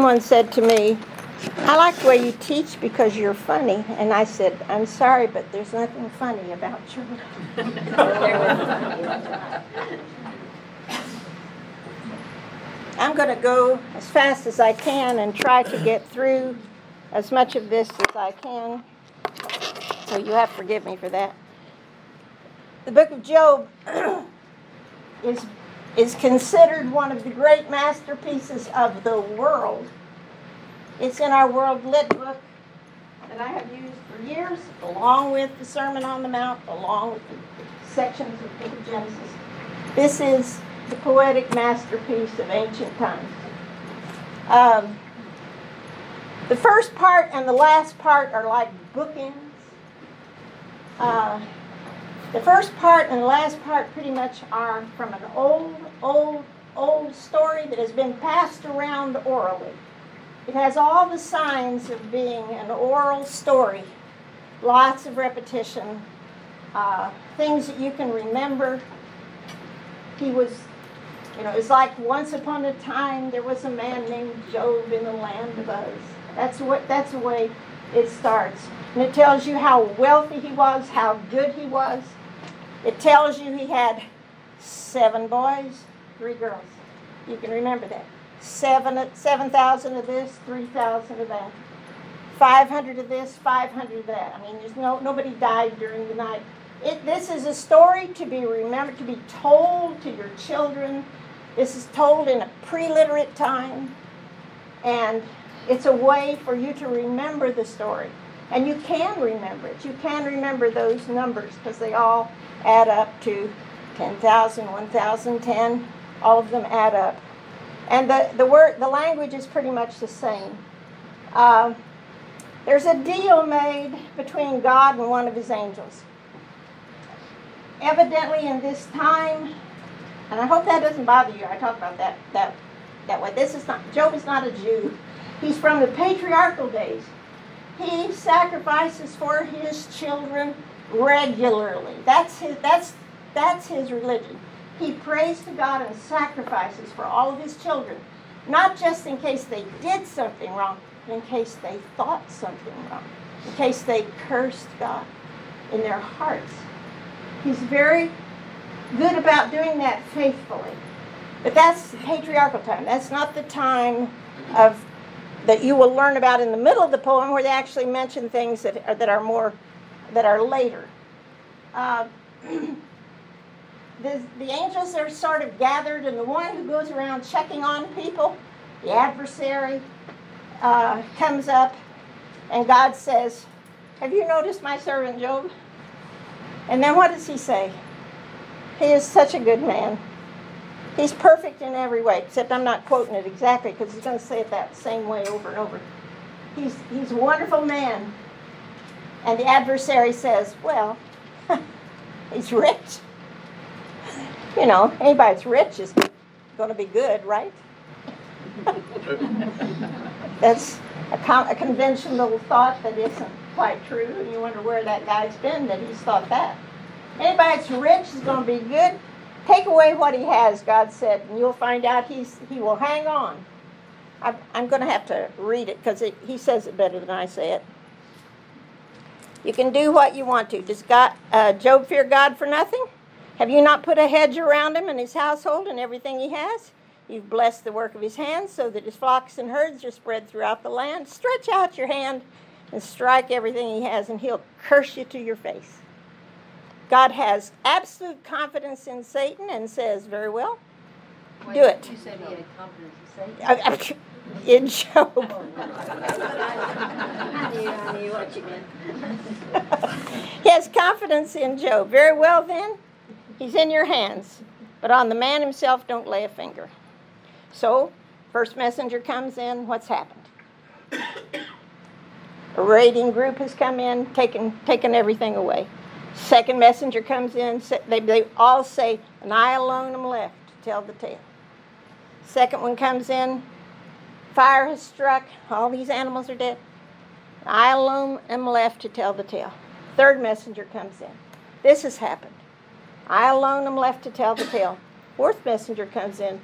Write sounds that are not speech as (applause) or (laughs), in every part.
someone said to me, I like the way you teach because you're funny. And I said, I'm sorry, but there's nothing funny about you. I'm going to go as fast as I can and try to get through as much of this as I can. So you have to forgive me for that. The book of Job (clears throat) is, is considered one of the great masterpieces of the world. It's in our World Lit book that I have used for years, along with the Sermon on the Mount, along with the sections of the book of Genesis. This is the poetic masterpiece of ancient times. Um, the first part and the last part are like bookends. Uh, the first part and the last part pretty much are from an old, old, old story that has been passed around orally. It has all the signs of being an oral story, lots of repetition, uh, things that you can remember. He was you know, it's like once upon a time there was a man named Job in the land of Uz. That's what that's the way it starts. And it tells you how wealthy he was, how good he was. It tells you he had seven boys, three girls. You can remember that. Seven seven thousand of this, three thousand of that. Five hundred of this, five hundred of that. I mean there's no nobody died during the night. It, this is a story to be remembered, to be told to your children, this is told in a pre-literate time, and it's a way for you to remember the story. And you can remember it. You can remember those numbers because they all add up to 10,000, 1,010. All of them add up. And the, the word, the language is pretty much the same. Uh, there's a deal made between God and one of his angels. Evidently, in this time, and I hope that doesn't bother you. I talk about that that that way. This is not Job is not a Jew. He's from the patriarchal days. He sacrifices for his children regularly. That's his that's that's his religion. He prays to God and sacrifices for all of his children. Not just in case they did something wrong, but in case they thought something wrong. In case they cursed God in their hearts. He's very good about doing that faithfully. But that's patriarchal time. That's not the time of that you will learn about in the middle of the poem where they actually mention things that are, that are more that are later. Uh, (clears throat) the, the angels are sort of gathered, and the one who goes around checking on people, the adversary, uh, comes up, and God says, Have you noticed my servant Job? And then what does he say? He is such a good man. He's perfect in every way, except I'm not quoting it exactly because he's going to say it that same way over and over. He's, he's a wonderful man. And the adversary says, Well, (laughs) he's rich. You know, anybody that's rich is going to be good, right? (laughs) that's a, con- a conventional thought that isn't quite true, and you wonder where that guy's been that he's thought that. Anybody that's rich is going to be good. Take away what he has, God said, and you'll find out he's, he will hang on. I, I'm going to have to read it because he says it better than I say it. You can do what you want to. Does God, uh, Job fear God for nothing? Have you not put a hedge around him and his household and everything he has? You've blessed the work of his hands so that his flocks and herds are spread throughout the land. Stretch out your hand and strike everything he has, and he'll curse you to your face. God has absolute confidence in Satan and says, Very well, Wait, do it. You said he had confidence in Satan? in Job. (laughs) I knew, I knew what you meant. (laughs) he has confidence in Job. Very well, then, he's in your hands. But on the man himself, don't lay a finger. So, first messenger comes in. What's happened? (coughs) A raiding group has come in, taken, taken everything away. Second messenger comes in, they, they all say, and I alone am left to tell the tale. Second one comes in, fire has struck, all these animals are dead. I alone am left to tell the tale. Third messenger comes in. This has happened. I alone am left to tell the tale. Fourth messenger comes in,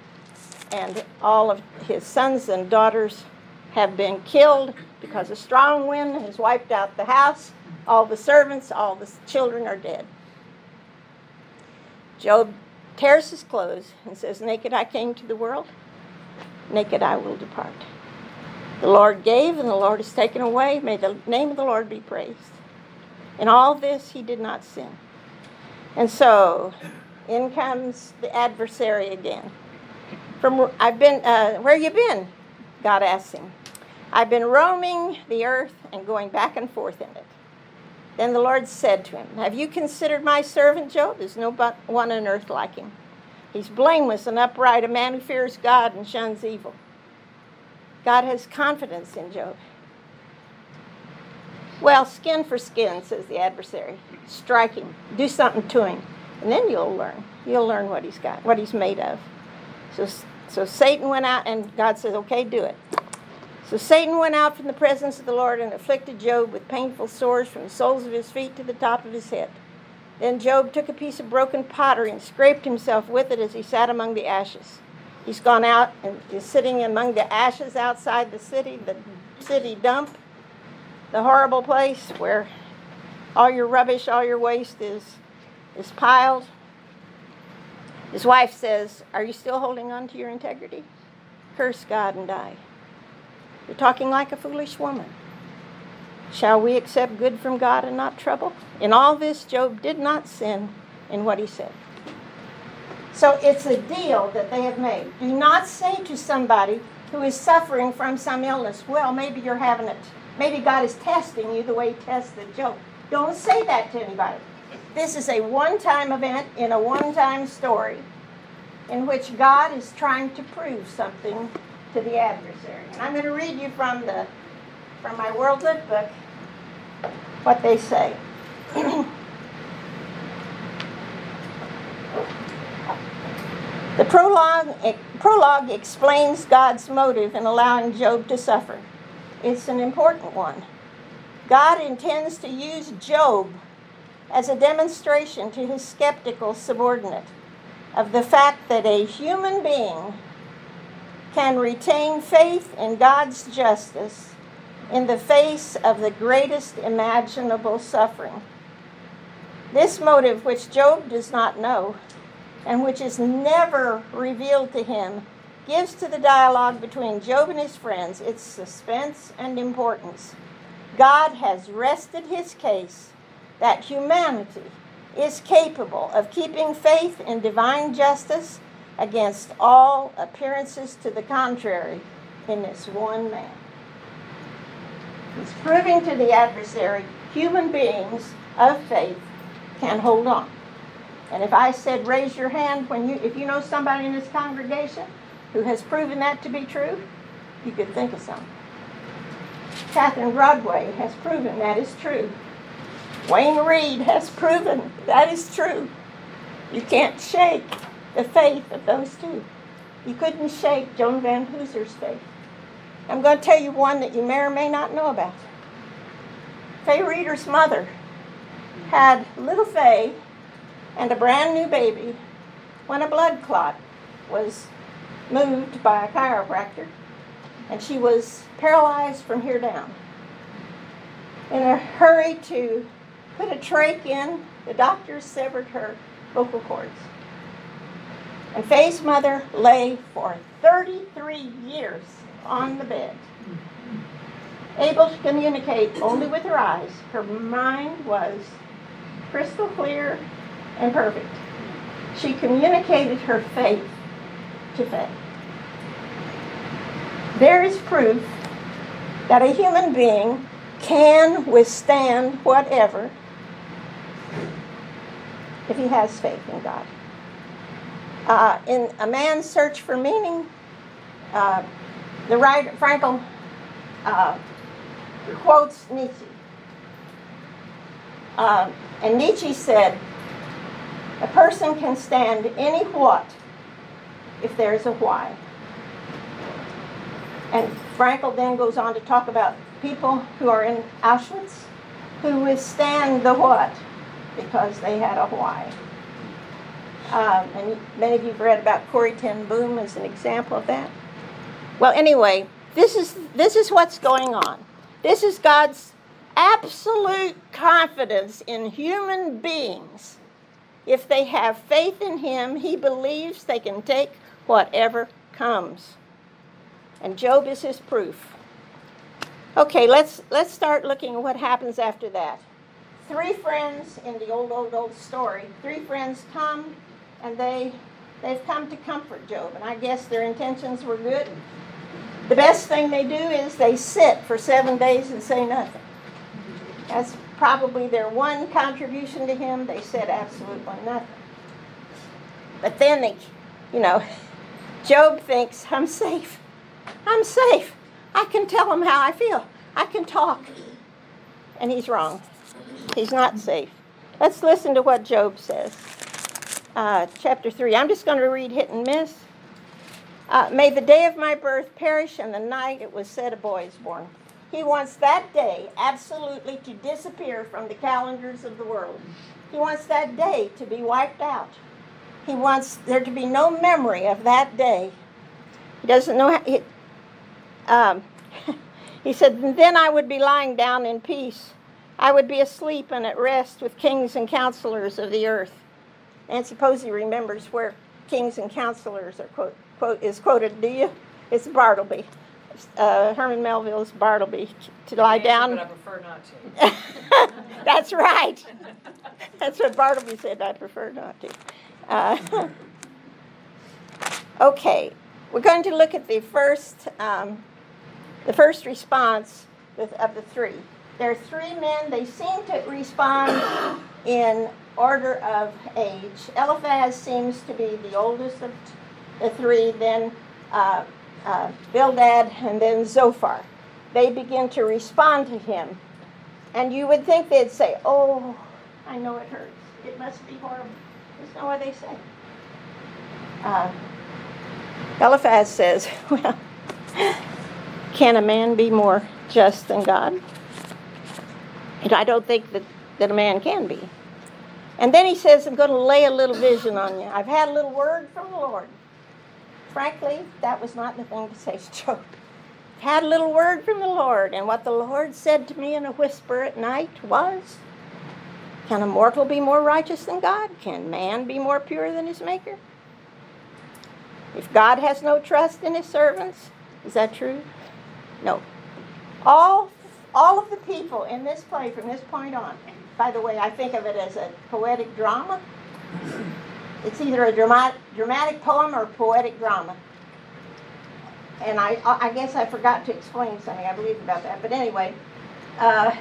and all of his sons and daughters have been killed because a strong wind has wiped out the house. All the servants, all the children are dead. Job tears his clothes and says, Naked I came to the world, naked I will depart. The Lord gave and the Lord has taken away. May the name of the Lord be praised. In all this, he did not sin. And so, in comes the adversary again. From I've been, uh, where you been? God asks him. I've been roaming the earth and going back and forth in it. Then the Lord said to him, Have you considered my servant Job? There's no one on earth like him. He's blameless and upright, a man who fears God and shuns evil. God has confidence in Job. Well, skin for skin, says the adversary. Strike him, do something to him, and then you'll learn. You'll learn what he's got, what he's made of. So, so Satan went out, and God says, Okay, do it. So Satan went out from the presence of the Lord and afflicted Job with painful sores from the soles of his feet to the top of his head. Then Job took a piece of broken pottery and scraped himself with it as he sat among the ashes. He's gone out and is sitting among the ashes outside the city, the city dump, the horrible place where all your rubbish, all your waste is, is piled. His wife says, Are you still holding on to your integrity? Curse God and die. You're talking like a foolish woman. Shall we accept good from God and not trouble? In all this, Job did not sin in what he said. So it's a deal that they have made. Do not say to somebody who is suffering from some illness, well, maybe you're having it. Maybe God is testing you the way he tested Job. Don't say that to anybody. This is a one time event in a one time story in which God is trying to prove something to the adversary. And I'm going to read you from the from my World Lit book what they say. (clears throat) the prologue, prologue explains God's motive in allowing Job to suffer. It's an important one. God intends to use Job as a demonstration to his skeptical subordinate of the fact that a human being can retain faith in God's justice in the face of the greatest imaginable suffering. This motive, which Job does not know and which is never revealed to him, gives to the dialogue between Job and his friends its suspense and importance. God has rested his case that humanity is capable of keeping faith in divine justice against all appearances to the contrary in this one man. He's proving to the adversary human beings of faith can hold on. And if I said raise your hand when you if you know somebody in this congregation who has proven that to be true, you could think of some. Catherine Broadway has proven that is true. Wayne Reed has proven that is true. You can't shake the faith of those two. You couldn't shake Joan Van Hooser's faith. I'm going to tell you one that you may or may not know about. Fay Reeder's mother had little Fay and a brand new baby when a blood clot was moved by a chiropractor and she was paralyzed from here down. In a hurry to put a trach in, the doctors severed her vocal cords. And Faye's mother lay for 33 years on the bed, able to communicate only with her eyes. Her mind was crystal clear and perfect. She communicated her faith to Fay. There is proof that a human being can withstand whatever if he has faith in God. Uh, in A Man's Search for Meaning, uh, the writer, Frankl, uh, quotes Nietzsche. Uh, and Nietzsche said, a person can stand any what if there is a why. And Frankl then goes on to talk about people who are in Auschwitz who withstand the what because they had a why. Um, and many of you have read about Corrie ten Boom as an example of that. Well, anyway, this is this is what's going on. This is God's absolute confidence in human beings. If they have faith in him, he believes they can take whatever comes. And Job is his proof. Okay, let's let's start looking at what happens after that. Three friends in the old old old story. Three friends come and they they've come to comfort Job, and I guess their intentions were good. The best thing they do is they sit for seven days and say nothing. That's probably their one contribution to him. They said absolutely nothing. But then they, you know, (laughs) Job thinks, I'm safe. I'm safe. I can tell him how I feel. I can talk. And he's wrong. He's not safe. Let's listen to what Job says. Uh, chapter 3. I'm just going to read hit and miss. Uh, May the day of my birth perish and the night it was said a boy is born. He wants that day absolutely to disappear from the calendars of the world. He wants that day to be wiped out. He wants there to be no memory of that day. He doesn't know how. He, um, (laughs) he said, Then I would be lying down in peace. I would be asleep and at rest with kings and counselors of the earth. And suppose he remembers where kings and counselors are quote, quote is quoted, do you? It's Bartleby uh, Herman Melville's Bartleby to lie down. But I prefer not to. (laughs) That's right. That's what Bartleby said. I prefer not to. Uh, (laughs) okay, we're going to look at the first, um, the first response of the three. There are three men. They seem to respond (coughs) in order of age. Eliphaz seems to be the oldest of the three. Then uh, uh, Bildad and then Zophar. They begin to respond to him. And you would think they'd say, Oh, I know it hurts. It must be horrible. That's not what they say. Uh, Eliphaz says, (laughs) Well, can a man be more just than God? And I don't think that, that a man can be. And then he says, I'm going to lay a little vision on you. I've had a little word from the Lord frankly, that was not the thing to say (laughs) to Job. Had a little word from the Lord, and what the Lord said to me in a whisper at night was Can a mortal be more righteous than God? Can man be more pure than his Maker? If God has no trust in his servants, is that true? No. All, all of the people in this play from this point on, by the way, I think of it as a poetic drama. It's either a dramatic, dramatic poem or poetic drama. And I, I guess I forgot to explain something, I believe, about that. But anyway, uh,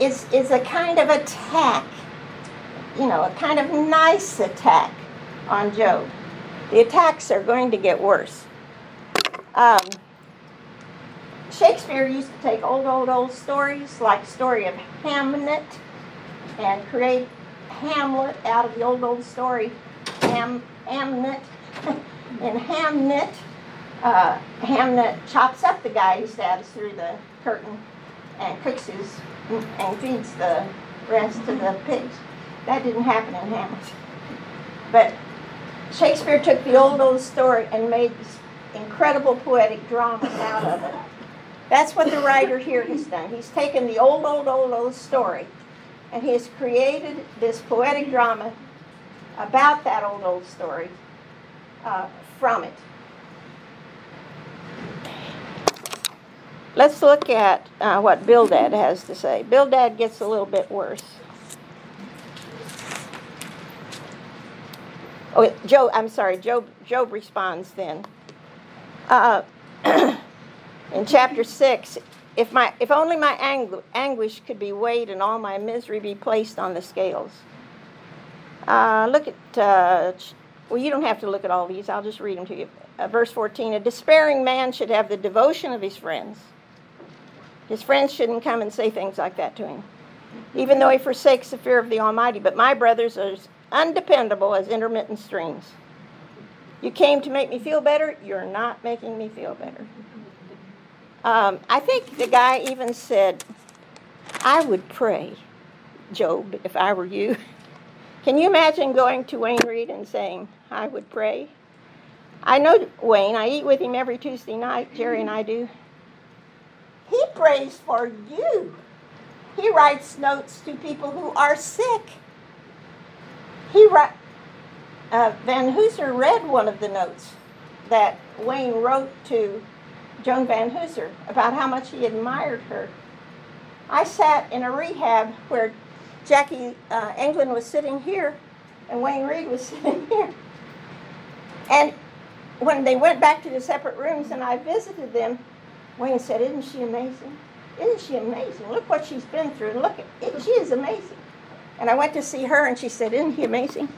it's, it's a kind of attack, you know, a kind of nice attack on Job. The attacks are going to get worse. Um, Shakespeare used to take old, old, old stories like story of Hamnet and create Hamlet out of the old, old story, Ham, Hamnet. (laughs) in Hamnet, uh, Hamnet chops up the guy who stabs through the curtain and cooks his and feeds the rest to the pigs. That didn't happen in Hamlet. But Shakespeare took the old, old story and made this incredible poetic drama out of it. That's what the writer here has done. He's taken the old, old, old, old story and he has created this poetic drama about that old, old story uh, from it. Let's look at uh, what Bildad has to say. Bildad gets a little bit worse. Oh, Job, I'm sorry, Job, Job responds then. Uh, (clears throat) in chapter 6, if, my, if only my angu- anguish could be weighed and all my misery be placed on the scales. Uh, look at, uh, well, you don't have to look at all these, I'll just read them to you. Uh, verse 14 A despairing man should have the devotion of his friends. His friends shouldn't come and say things like that to him, even though he forsakes the fear of the Almighty. But my brothers are as undependable as intermittent streams. You came to make me feel better, you're not making me feel better. Um, I think the guy even said, I would pray, Job, if I were you. (laughs) Can you imagine going to Wayne Reed and saying, I would pray? I know Wayne. I eat with him every Tuesday night. Jerry and I do. He prays for you. He writes notes to people who are sick. He write, uh, Van Hooser read one of the notes that Wayne wrote to Joan Van Hooser about how much he admired her. I sat in a rehab where Jackie uh, England was sitting here and Wayne Reed was (laughs) sitting here. And when they went back to the separate rooms and I visited them, Wayne said, Isn't she amazing? Isn't she amazing? Look what she's been through. And look, at, she is amazing. And I went to see her and she said, Isn't he amazing?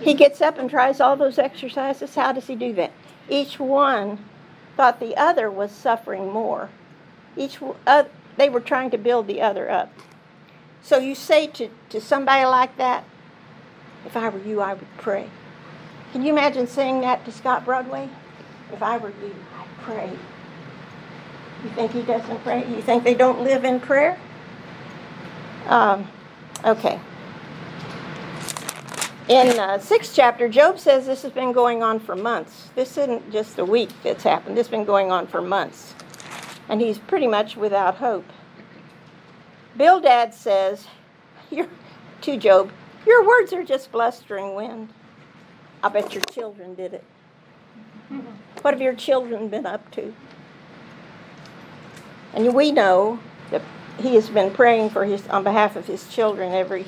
He gets up and tries all those exercises. How does he do that? Each one thought the other was suffering more. Each uh, they were trying to build the other up. So you say to, to somebody like that, if I were you, I would pray. Can you imagine saying that to Scott Broadway? If I were you, I'd pray. You think he doesn't pray? You think they don't live in prayer? Um, okay. In uh, sixth chapter, Job says this has been going on for months. This isn't just a week that's happened. This has been going on for months. And he's pretty much without hope. Bildad says to Job, Your words are just blustering wind. I bet your children did it. What have your children been up to? And we know that he has been praying for his on behalf of his children every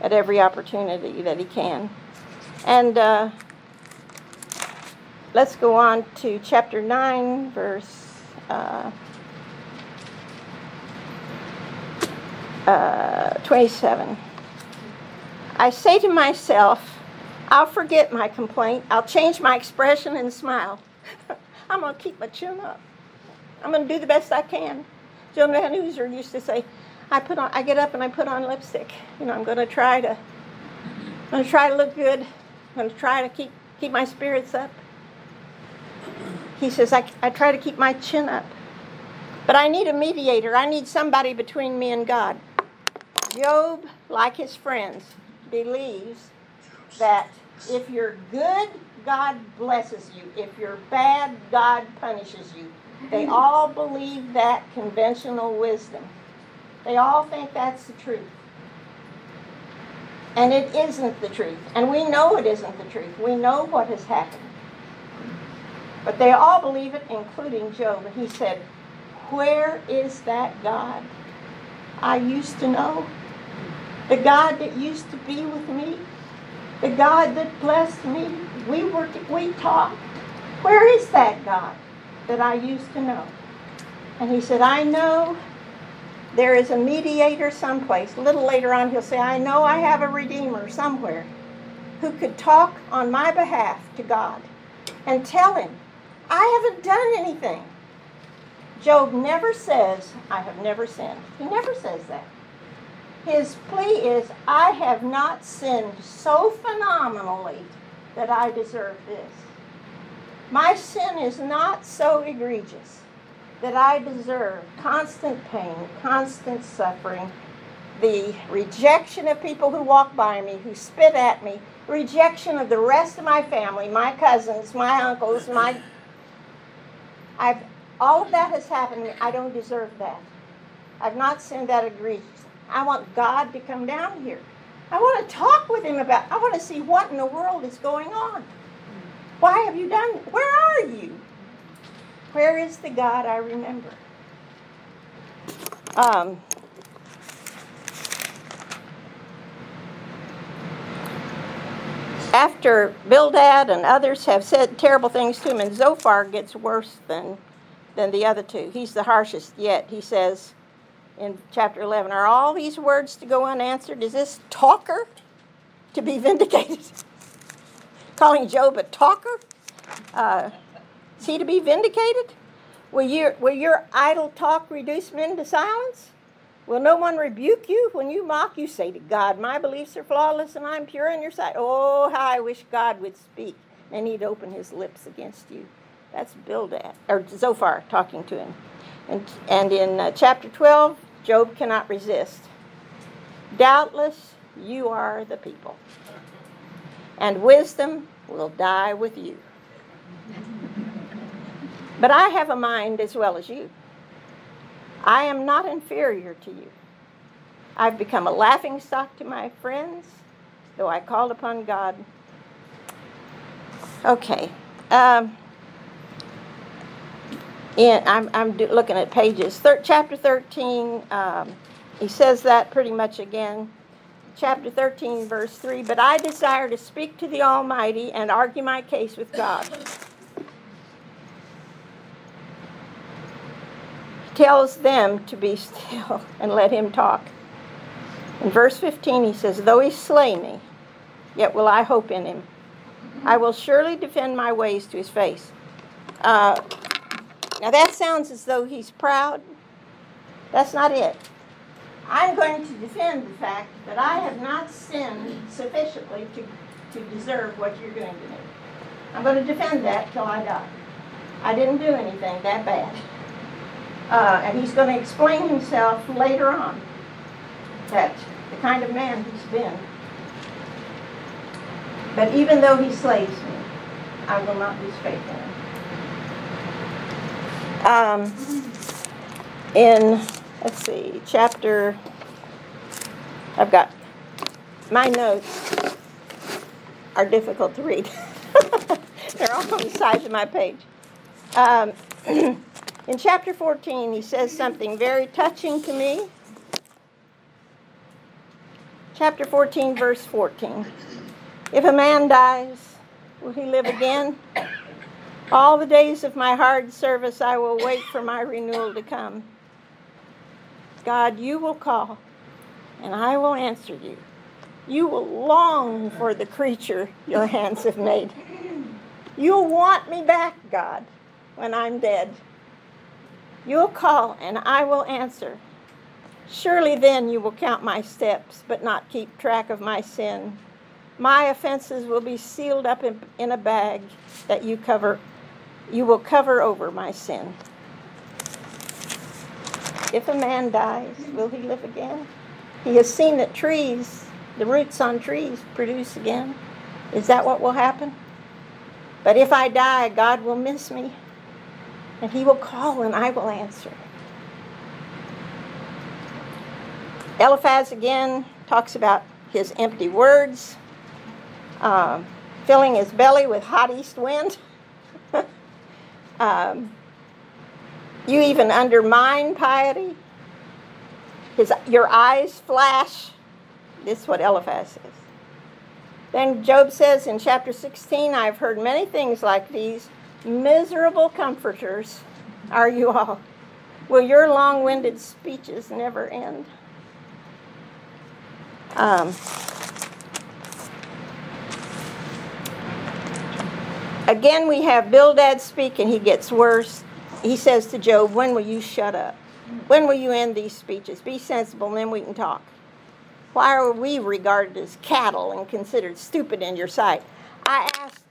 at every opportunity that he can. And uh, let's go on to chapter 9, verse uh, uh, 27. I say to myself, I'll forget my complaint. I'll change my expression and smile. (laughs) I'm going to keep my chin up. I'm going to do the best I can. Joan Van Hooser used to say, I put on, I get up and I put on lipstick. You know, I'm going to try to, I'm going to try to look good. I'm going to try to keep keep my spirits up. He says, I, I try to keep my chin up. But I need a mediator. I need somebody between me and God. Job, like his friends, believes that if you're good, God blesses you. If you're bad, God punishes you. They all believe that conventional wisdom. They all think that's the truth. And it isn't the truth. And we know it isn't the truth. We know what has happened. But they all believe it, including Job. And he said, Where is that God I used to know? The God that used to be with me? The God that blessed me? We were we talked. Where is that God that I used to know? And he said, I know there is a mediator someplace. A little later on, he'll say, I know I have a redeemer somewhere who could talk on my behalf to God and tell him, I haven't done anything. Job never says, I have never sinned. He never says that. His plea is, I have not sinned so phenomenally that I deserve this. My sin is not so egregious that I deserve constant pain, constant suffering, the rejection of people who walk by me, who spit at me, rejection of the rest of my family, my cousins, my uncles, my I've all of that has happened. I don't deserve that. I've not sinned that egregious. I want God to come down here. I want to talk with him about I want to see what in the world is going on. Why have you done where are you? Where is the God I remember? Um, after Bildad and others have said terrible things to him, and Zophar gets worse than, than the other two. He's the harshest yet. He says in chapter 11, Are all these words to go unanswered? Is this talker to be (laughs) vindicated? Calling Job a talker? Uh, is he to be vindicated? Will your, will your idle talk reduce men to silence? Will no one rebuke you when you mock? You say to God, My beliefs are flawless and I'm pure in your sight. Oh, how I wish God would speak and he'd open his lips against you. That's Bildad, or Zophar talking to him. And, and in uh, chapter 12, Job cannot resist. Doubtless you are the people, and wisdom will die with you. But I have a mind as well as you. I am not inferior to you. I've become a laughing stock to my friends, though I called upon God. Okay. Um, in, I'm, I'm do, looking at pages. Thir- chapter 13, um, he says that pretty much again. Chapter 13, verse 3 But I desire to speak to the Almighty and argue my case with God. He tells them to be still (laughs) and let him talk. In verse 15, he says, Though he slay me, yet will I hope in him. I will surely defend my ways to his face. Uh, now that sounds as though he's proud. That's not it. I'm going to defend the fact that I have not sinned sufficiently to, to deserve what you're doing to me. I'm going to defend that till I die. I didn't do anything that bad. Uh, and he's going to explain himself later on that the kind of man he's been. But even though he slays me, I will not in him. Um, in, let's see, chapter, I've got, my notes are difficult to read. (laughs) They're all on the sides of my page. Um, (clears throat) in chapter 14, he says something very touching to me. Chapter 14, verse 14. If a man dies, will he live again? All the days of my hard service I will wait for my renewal to come. God, you will call, and I will answer you. You will long for the creature your hands have made. You'll want me back, God, when I'm dead. You'll call, and I will answer. Surely then you will count my steps, but not keep track of my sin. My offenses will be sealed up in, in a bag that you cover you will cover over my sin. If a man dies, will he live again? He has seen that trees, the roots on trees, produce again. Is that what will happen? But if I die, God will miss me, and he will call, and I will answer. Eliphaz again talks about his empty words, uh, filling his belly with hot east wind. (laughs) um, you even undermine piety. His, your eyes flash. This is what Eliphaz says. Then Job says in chapter 16, I've heard many things like these. Miserable comforters are you all. Will your long winded speeches never end? Um, again, we have Bildad speak, and he gets worse. He says to Job, When will you shut up? When will you end these speeches? Be sensible, and then we can talk. Why are we regarded as cattle and considered stupid in your sight? I asked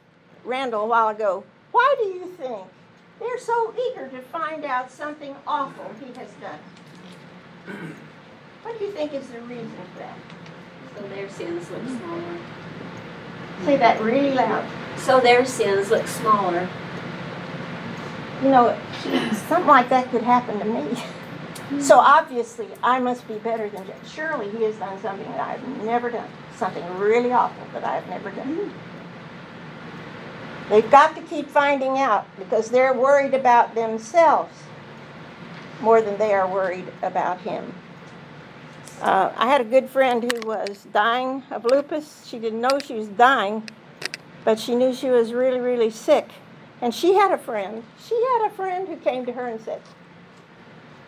Randall a while ago, Why do you think they're so eager to find out something awful he has done? What do you think is the reason for that? So their sins look smaller. Say that really loud. So their sins look smaller. You know, something like that could happen to me. So obviously, I must be better than Jack. Surely he has done something that I've never done. Something really awful that I've never done. They've got to keep finding out because they're worried about themselves more than they are worried about him. Uh, I had a good friend who was dying of lupus. She didn't know she was dying, but she knew she was really, really sick. And she had a friend. She had a friend who came to her and said,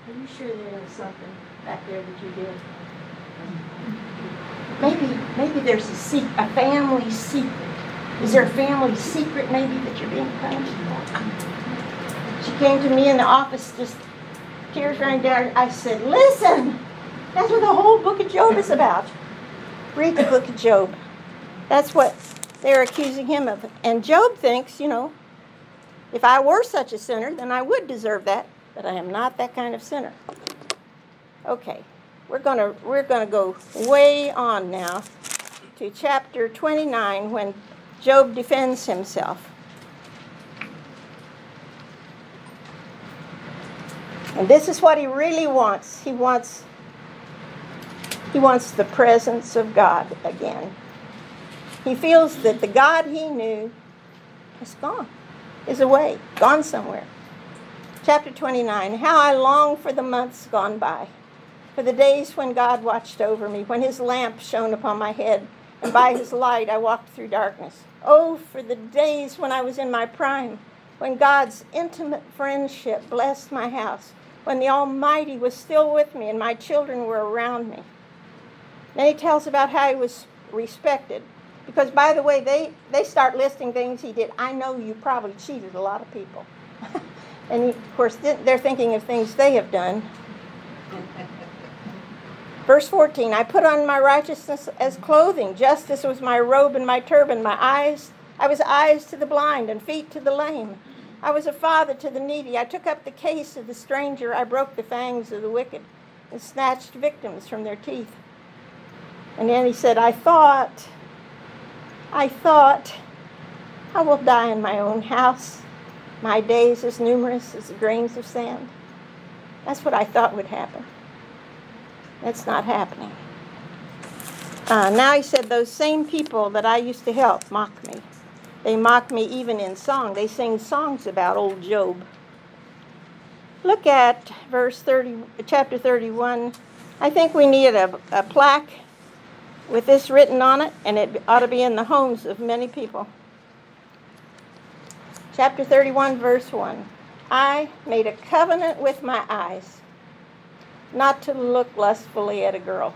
Are you sure there was something back there that you did? Maybe, maybe there's a, se- a family secret. Is there a family secret maybe that you're being punished for? She came to me in the office, just tears running down. I said, Listen, that's what the whole book of Job is about. Read the book of Job. That's what they're accusing him of. And Job thinks, you know, if I were such a sinner, then I would deserve that, but I am not that kind of sinner. Okay, we're going to we're going to go way on now to chapter 29 when Job defends himself. And this is what he really wants. He wants he wants the presence of God again. He feels that the God he knew is gone is away, gone somewhere. Chapter 29 How I long for the months gone by, for the days when God watched over me, when his lamp shone upon my head, and by his light I walked through darkness. Oh, for the days when I was in my prime, when God's intimate friendship blessed my house, when the Almighty was still with me and my children were around me. Then he tells about how he was respected. Because, by the way, they, they start listing things he did. I know you probably cheated a lot of people. (laughs) and, he, of course, they're thinking of things they have done. (laughs) Verse 14 I put on my righteousness as clothing. Justice was my robe and my turban. My eyes, I was eyes to the blind and feet to the lame. I was a father to the needy. I took up the case of the stranger. I broke the fangs of the wicked and snatched victims from their teeth. And then he said, I thought, I thought, I will die in my own house, my days as numerous as the grains of sand. That's what I thought would happen. That's not happening. Uh, now he said, Those same people that I used to help mock me. They mock me even in song. They sing songs about old Job. Look at verse 30, chapter 31. I think we need a, a plaque with this written on it, and it ought to be in the homes of many people. Chapter 31, verse 1. I made a covenant with my eyes not to look lustfully at a girl.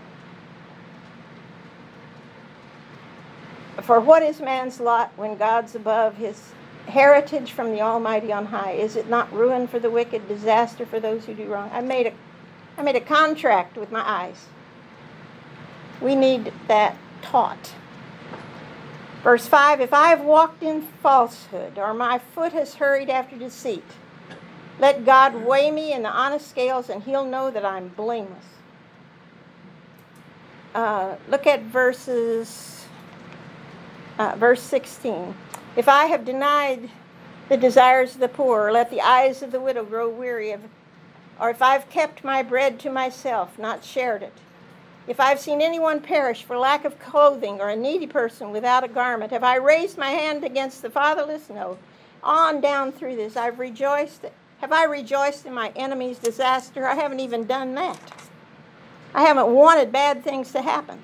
For what is man's lot when God's above his heritage from the Almighty on high? Is it not ruin for the wicked, disaster for those who do wrong? I made a, I made a contract with my eyes. We need that taught. Verse 5 If I have walked in falsehood, or my foot has hurried after deceit, let God weigh me in the honest scales, and He'll know that I'm blameless. Uh, look at verses, uh, verse 16. If I have denied the desires of the poor, let the eyes of the widow grow weary of, or if I've kept my bread to myself, not shared it if I've seen anyone perish for lack of clothing or a needy person without a garment, have I raised my hand against the fatherless? No. On down through this, I've rejoiced. Have I rejoiced in my enemy's disaster? I haven't even done that. I haven't wanted bad things to happen.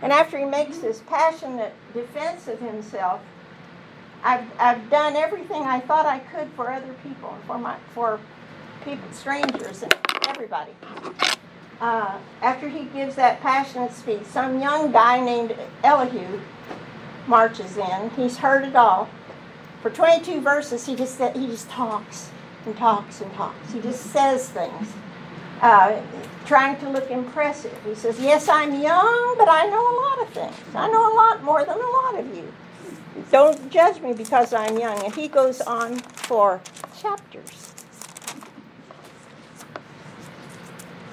And after he makes this passionate defense of himself, I've, I've done everything I thought I could for other people, for my for people, strangers, and everybody uh, after he gives that passionate speech, some young guy named Elihu marches in. He's heard it all. For 22 verses, he just he just talks and talks and talks. He just says things, uh, trying to look impressive. He says, "Yes, I'm young, but I know a lot of things. I know a lot more than a lot of you. Don't judge me because I'm young." And he goes on for chapters.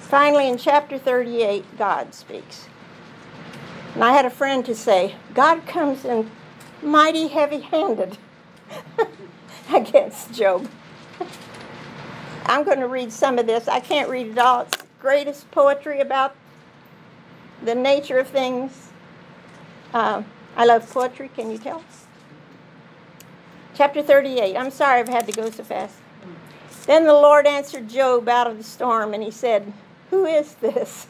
Finally, in chapter 38, God speaks. And I had a friend to say, God comes in mighty heavy handed (laughs) against Job. (laughs) I'm going to read some of this. I can't read it all. It's greatest poetry about the nature of things. Uh, I love poetry, can you tell? Chapter 38. I'm sorry I've had to go so fast. Then the Lord answered Job out of the storm, and he said, who is this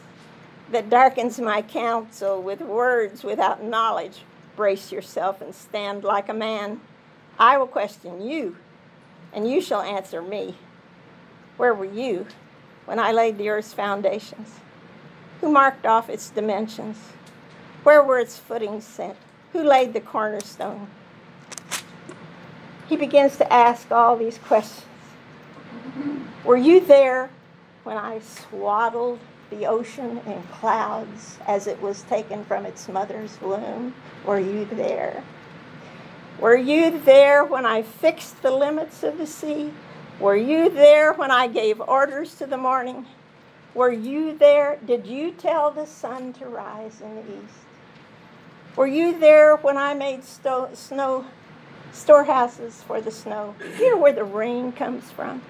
that darkens my counsel with words without knowledge? Brace yourself and stand like a man. I will question you, and you shall answer me. Where were you when I laid the earth's foundations? Who marked off its dimensions? Where were its footings set? Who laid the cornerstone? He begins to ask all these questions. Were you there when I swaddled the ocean in clouds as it was taken from its mother's womb? Were you there? Were you there when I fixed the limits of the sea? Were you there when I gave orders to the morning? Were you there? Did you tell the sun to rise in the east? Were you there when I made sto- snow storehouses for the snow? Know where the rain comes from?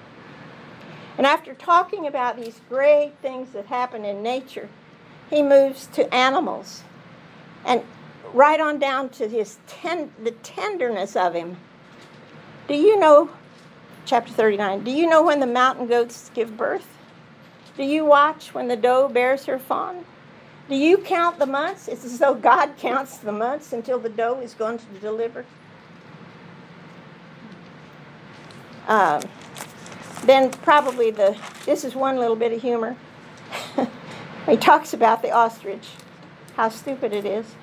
And after talking about these great things that happen in nature, he moves to animals. And right on down to his ten, the tenderness of him. Do you know, chapter 39, do you know when the mountain goats give birth? Do you watch when the doe bears her fawn? Do you count the months? It's as though God counts the months until the doe is going to deliver. Um, then probably the this is one little bit of humor. (laughs) he talks about the ostrich, how stupid it is.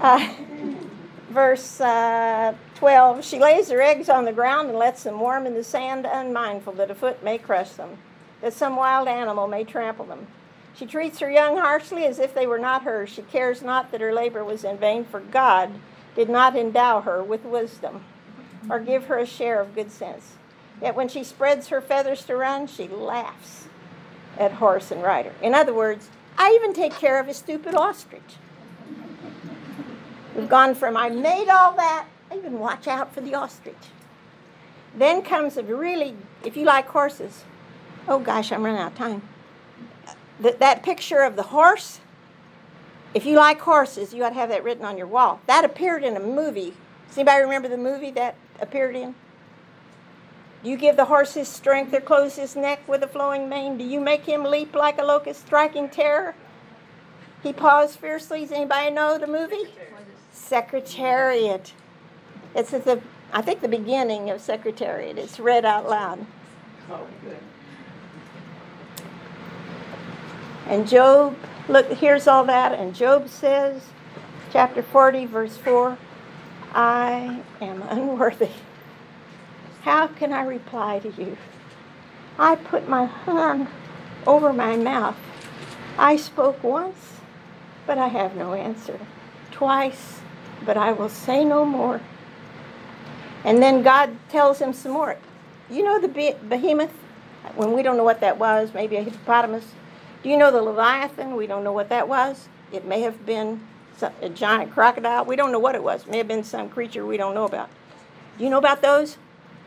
Uh, (laughs) verse uh, 12 She lays her eggs on the ground and lets them warm in the sand, unmindful that a foot may crush them, that some wild animal may trample them. She treats her young harshly as if they were not hers. She cares not that her labor was in vain, for God did not endow her with wisdom or give her a share of good sense. Yet when she spreads her feathers to run, she laughs at horse and rider. In other words, I even take care of a stupid ostrich. We've gone from I made all that, I even watch out for the ostrich. Then comes a really, if you like horses, oh gosh, I'm running out of time. That, that picture of the horse, if you like horses, you ought to have that written on your wall. That appeared in a movie. Does anybody remember the movie that appeared in? Do you give the horse his strength or close his neck with a flowing mane? Do you make him leap like a locust, striking terror? He paws fiercely. Does anybody know the movie? Secretariat. It's at the, I think, the beginning of Secretariat. It's read out loud. Oh, good. And Job, look, here's all that. And Job says, chapter 40, verse 4, I am unworthy. How can I reply to you? I put my hand over my mouth. I spoke once, but I have no answer. Twice, but I will say no more. And then God tells him some more. You know the behemoth? When we don't know what that was, maybe a hippopotamus. Do you know the Leviathan? We don't know what that was. It may have been a giant crocodile. We don't know what it was. It may have been some creature we don't know about. Do you know about those?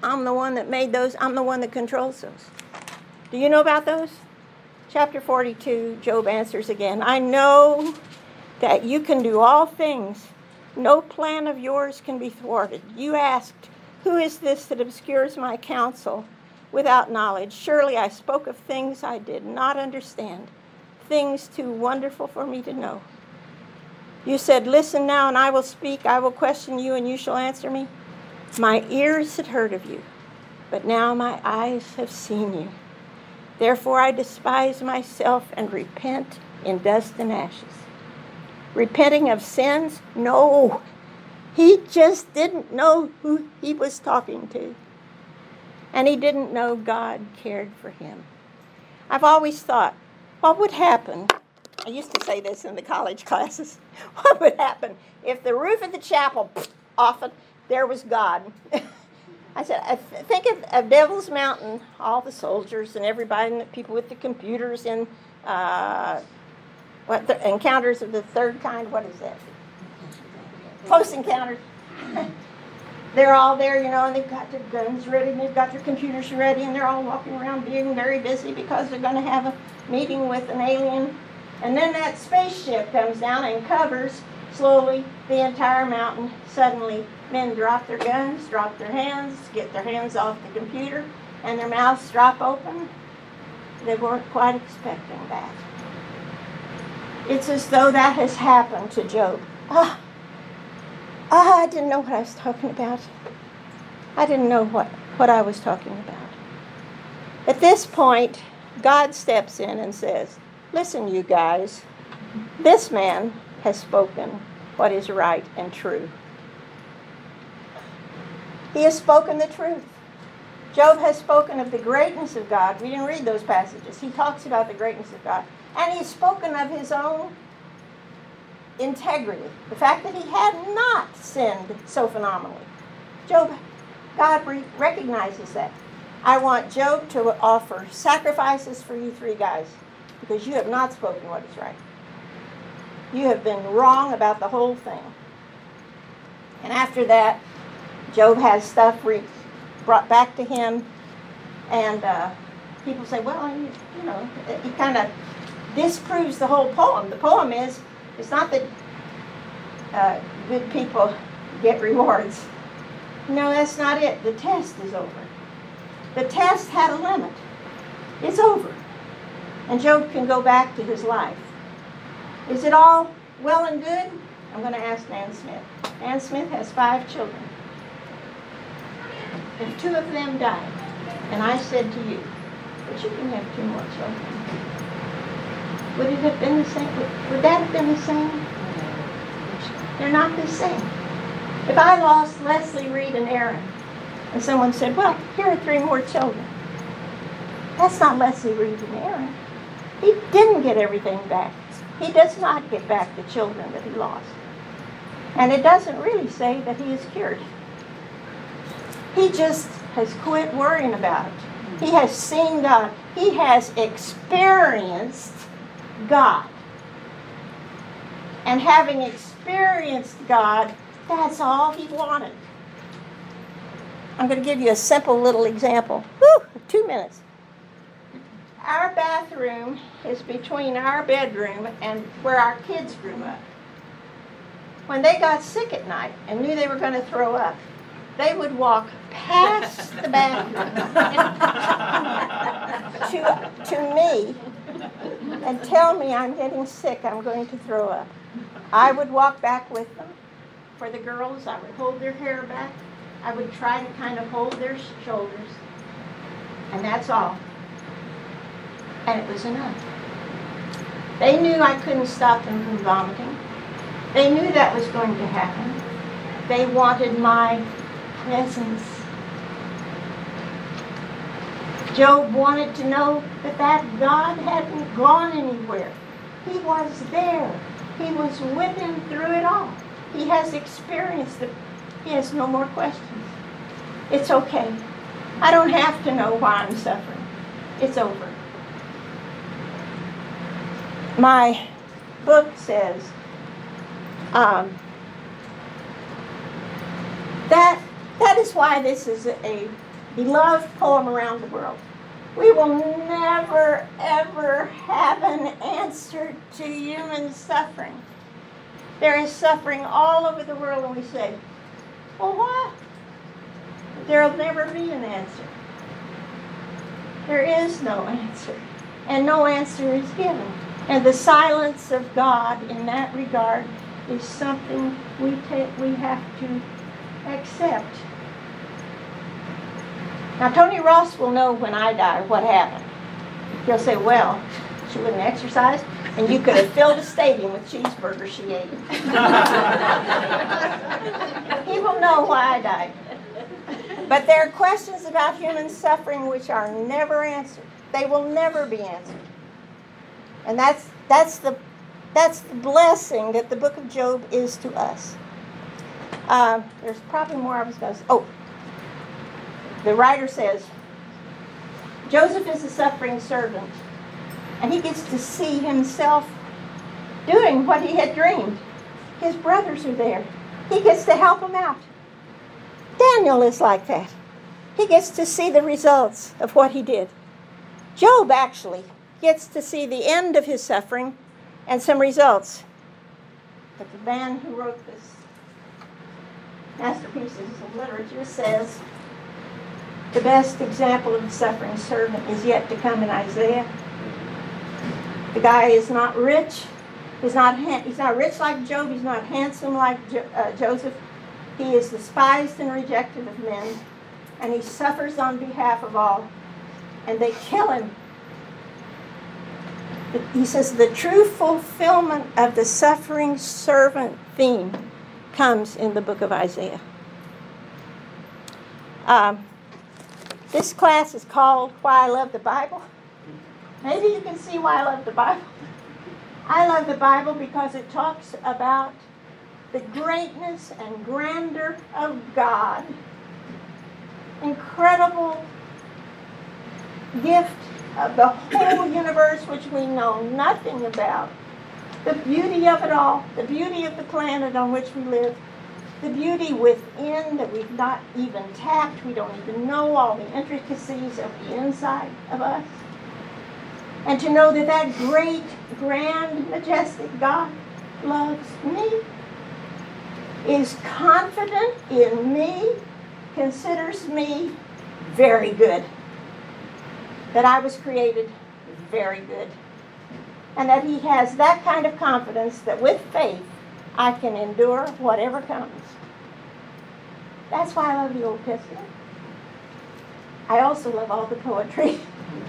I'm the one that made those. I'm the one that controls those. Do you know about those? Chapter 42, Job answers again I know that you can do all things. No plan of yours can be thwarted. You asked, Who is this that obscures my counsel without knowledge? Surely I spoke of things I did not understand, things too wonderful for me to know. You said, Listen now, and I will speak. I will question you, and you shall answer me. My ears had heard of you, but now my eyes have seen you. Therefore I despise myself and repent in dust and ashes. Repenting of sins? No. He just didn't know who he was talking to. And he didn't know God cared for him. I've always thought, what would happen? I used to say this in the college (laughs) classes. What would happen if the roof of the chapel off there was God. (laughs) I said, I think of, of, Devil's Mountain, all the soldiers and everybody, and the people with the computers and uh, what the encounters of the third kind. What is that? Close encounters. (laughs) they're all there, you know, and they've got their guns ready, and they've got their computers ready, and they're all walking around being very busy because they're going to have a meeting with an alien. And then that spaceship comes down and covers slowly the entire mountain. Suddenly, men drop their guns, drop their hands, get their hands off the computer, and their mouths drop open. They weren't quite expecting that. It's as though that has happened to Job. Ah, ah, I didn't know what I was talking about. I didn't know what, what I was talking about. At this point, God steps in and says, Listen, you guys, this man has spoken what is right and true. He has spoken the truth. Job has spoken of the greatness of God. We didn't read those passages. He talks about the greatness of God. And he's spoken of his own integrity, the fact that he had not sinned so phenomenally. Job, God re- recognizes that. I want Job to offer sacrifices for you three guys because you have not spoken what is right. You have been wrong about the whole thing. And after that, Job has stuff re- brought back to him, and uh, people say, well, you, know, it kind of disproves the whole poem. The poem is, it's not that uh, good people get rewards. No, that's not it. The test is over. The test had a limit. It's over. And Job can go back to his life. Is it all well and good? I'm going to ask Nan Smith. Nan Smith has five children. If two of them died, and I said to you, but you can have two more children, would it have been the same? Would, would that have been the same? They're not the same. If I lost Leslie Reed and Aaron, and someone said, well, here are three more children. That's not Leslie Reed and Aaron. He didn't get everything back. He does not get back the children that he lost. And it doesn't really say that he is cured. He just has quit worrying about it. He has seen God. He has experienced God. And having experienced God, that's all he wanted. I'm going to give you a simple little example. Whew, two minutes. Our bathroom is between our bedroom and where our kids grew up. When they got sick at night and knew they were going to throw up, they would walk past the bathroom to, to me and tell me I'm getting sick, I'm going to throw up. I would walk back with them. For the girls, I would hold their hair back. I would try to kind of hold their shoulders. And that's all. And it was enough. They knew I couldn't stop them from vomiting. They knew that was going to happen. They wanted my presence. Job wanted to know that that God hadn't gone anywhere. He was there. He was with him through it all. He has experienced it. He has no more questions. It's okay. I don't have to know why I'm suffering. It's over. My book says um, that that is why this is a beloved poem around the world. We will never, ever have an answer to human suffering. There is suffering all over the world, and we say, well, why? There'll never be an answer. There is no answer, and no answer is given. And the silence of God in that regard is something we, take, we have to accept. Now, Tony Ross will know when I die what happened. He'll say, well, she wouldn't exercise, and you could have filled a stadium with cheeseburgers she ate. (laughs) he will know why I died. But there are questions about human suffering which are never answered. They will never be answered. And that's, that's, the, that's the blessing that the book of Job is to us. Uh, there's probably more I was going to say. Oh, the writer says Joseph is a suffering servant, and he gets to see himself doing what he had dreamed. His brothers are there, he gets to help them out. Daniel is like that. He gets to see the results of what he did. Job actually gets to see the end of his suffering and some results. But the man who wrote this masterpieces of literature says the best example of the suffering servant is yet to come in Isaiah. The guy is not rich. He's not, he's not rich like Job. He's not handsome like jo- uh, Joseph. He is despised and rejected of men, and he suffers on behalf of all, and they kill him. He says the true fulfillment of the suffering servant theme comes in the book of Isaiah. Um, this class is called Why I Love the Bible. Maybe you can see why I love the Bible. I love the Bible because it talks about the greatness and grandeur of God. Incredible gift of the whole universe which we know nothing about. The beauty of it all, the beauty of the planet on which we live, the beauty within that we've not even tapped. We don't even know all the intricacies of the inside of us. And to know that that great, grand, majestic God loves me, is confident in me, considers me very good. That I was created very good. And that He has that kind of confidence that with faith I can endure whatever comes. That's why I love the Old Testament. I also love all the poetry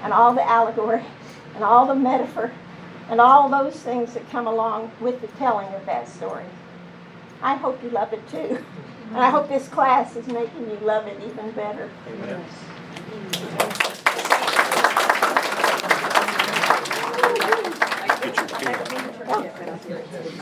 and all the allegory and all the metaphor and all those things that come along with the telling of that story. I hope you love it too. And I hope this class is making you love it even better. Get your pen. Oh.